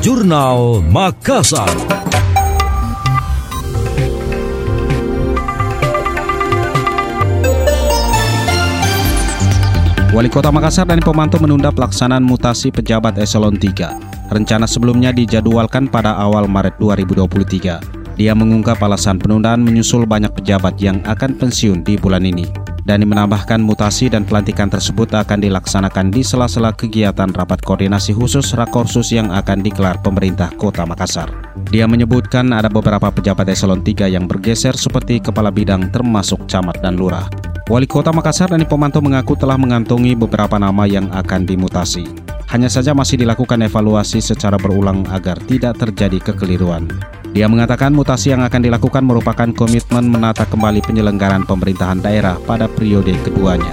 Jurnal Makassar. Wali Kota Makassar dan pemantau menunda pelaksanaan mutasi pejabat eselon 3. Rencana sebelumnya dijadwalkan pada awal Maret 2023. Dia mengungkap alasan penundaan menyusul banyak pejabat yang akan pensiun di bulan ini. Dani menambahkan mutasi dan pelantikan tersebut akan dilaksanakan di sela-sela kegiatan rapat koordinasi khusus Rakorsus yang akan digelar pemerintah Kota Makassar. Dia menyebutkan ada beberapa pejabat eselon 3 yang bergeser seperti kepala bidang termasuk camat dan lurah. Wali Kota Makassar dan Pemantau mengaku telah mengantongi beberapa nama yang akan dimutasi. Hanya saja masih dilakukan evaluasi secara berulang agar tidak terjadi kekeliruan. Dia mengatakan mutasi yang akan dilakukan merupakan komitmen menata kembali penyelenggaraan pemerintahan daerah pada periode keduanya.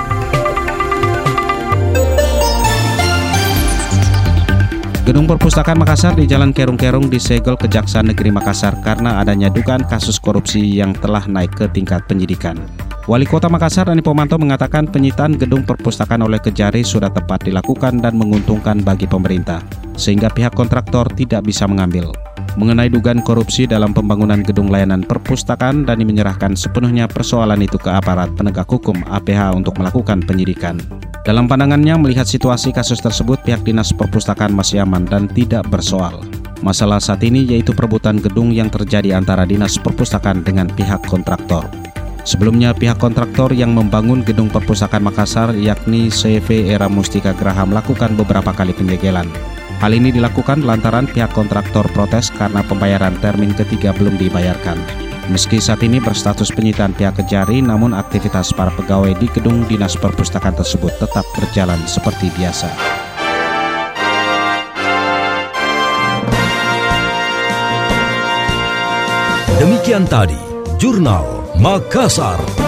Gedung Perpustakaan Makassar di Jalan Kerung-Kerung disegel Kejaksaan Negeri Makassar karena adanya dugaan kasus korupsi yang telah naik ke tingkat penyidikan. Wali Kota Makassar Ani Pomanto mengatakan penyitaan gedung perpustakaan oleh Kejari sudah tepat dilakukan dan menguntungkan bagi pemerintah, sehingga pihak kontraktor tidak bisa mengambil. Mengenai dugaan korupsi dalam pembangunan gedung layanan perpustakaan, Dani menyerahkan sepenuhnya persoalan itu ke aparat penegak hukum APH untuk melakukan penyidikan. Dalam pandangannya melihat situasi kasus tersebut, pihak dinas perpustakaan masih aman dan tidak bersoal. Masalah saat ini yaitu perebutan gedung yang terjadi antara dinas perpustakaan dengan pihak kontraktor. Sebelumnya pihak kontraktor yang membangun gedung perpustakaan Makassar yakni CV Era Mustika Graha melakukan beberapa kali penyegelan. Hal ini dilakukan lantaran pihak kontraktor protes karena pembayaran termin ketiga belum dibayarkan. Meski saat ini berstatus penyitaan pihak kejari, namun aktivitas para pegawai di gedung dinas perpustakaan tersebut tetap berjalan seperti biasa. Demikian tadi, Jurnal Makassar.